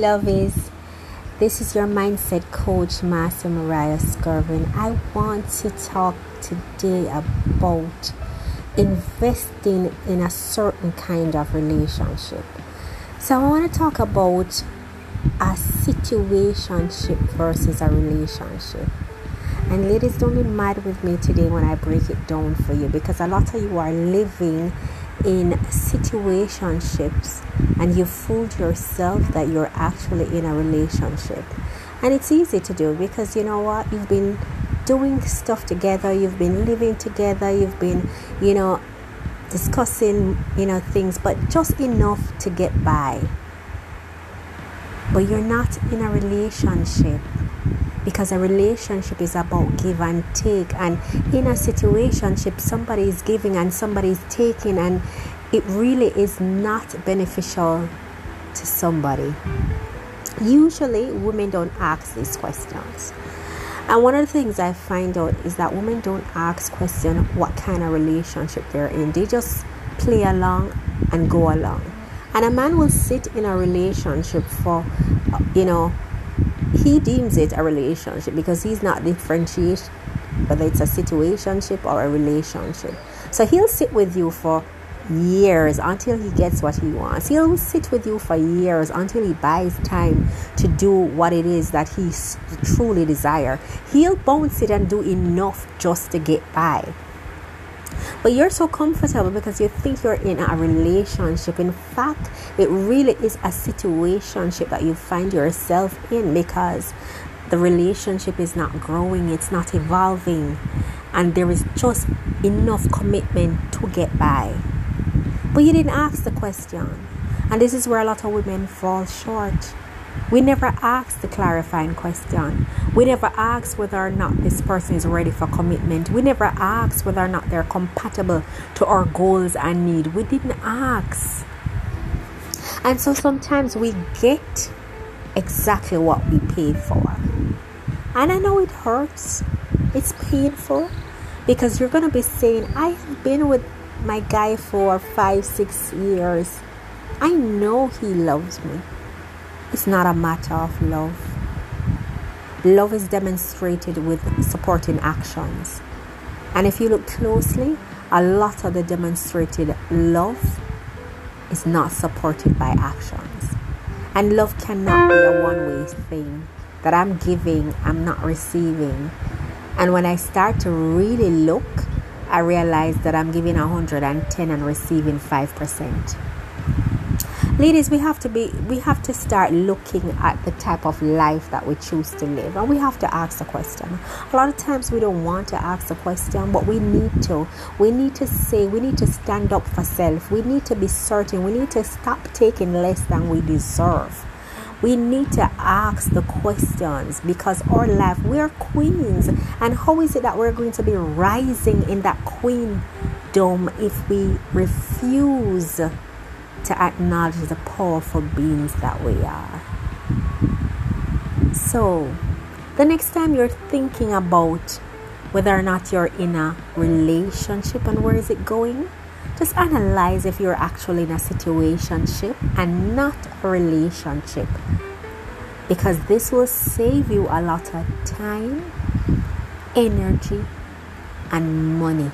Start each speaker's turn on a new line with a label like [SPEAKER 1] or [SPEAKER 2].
[SPEAKER 1] lovies. This is your mindset coach, Master Mariah Skervin. I want to talk today about investing in a certain kind of relationship. So, I want to talk about a situationship versus a relationship. And ladies, don't be mad with me today when I break it down for you because a lot of you are living in situationships and you fooled yourself that you're actually in a relationship. And it's easy to do because you know what? You've been doing stuff together, you've been living together, you've been, you know, discussing, you know, things, but just enough to get by. But you're not in a relationship because a relationship is about give and take and in a situationship somebody is giving and somebody is taking and it really is not beneficial to somebody. Usually women don't ask these questions. And one of the things i find out is that women don't ask question what kind of relationship they're in. They just play along and go along. And a man will sit in a relationship for you know he deems it a relationship because he's not differentiate whether it's a situationship or a relationship. So he'll sit with you for years until he gets what he wants. He'll sit with you for years until he buys time to do what it is that he truly desire. He'll bounce it and do enough just to get by. But you're so comfortable because you think you're in a relationship. In fact, it really is a situationship that you find yourself in because the relationship is not growing, it's not evolving, and there is just enough commitment to get by. But you didn't ask the question. And this is where a lot of women fall short. We never ask the clarifying question. We never ask whether or not this person is ready for commitment. We never ask whether or not they're compatible to our goals and need. We didn't ask. And so sometimes we get exactly what we paid for. And I know it hurts. It's painful because you're going to be saying, I have been with my guy for five, six years. I know he loves me. It's not a matter of love. Love is demonstrated with supporting actions. And if you look closely, a lot of the demonstrated love is not supported by actions. And love cannot be a one way thing that I'm giving, I'm not receiving. And when I start to really look, I realize that I'm giving 110 and receiving 5% ladies we have to be we have to start looking at the type of life that we choose to live and we have to ask the question. A lot of times we don't want to ask the question but we need to. We need to say we need to stand up for self. We need to be certain. We need to stop taking less than we deserve. We need to ask the questions because our life we're queens. And how is it that we're going to be rising in that queendom if we refuse to acknowledge the powerful beings that we are. So, the next time you're thinking about whether or not you're in a relationship and where is it going, just analyze if you're actually in a situationship and not a relationship. Because this will save you a lot of time, energy, and money.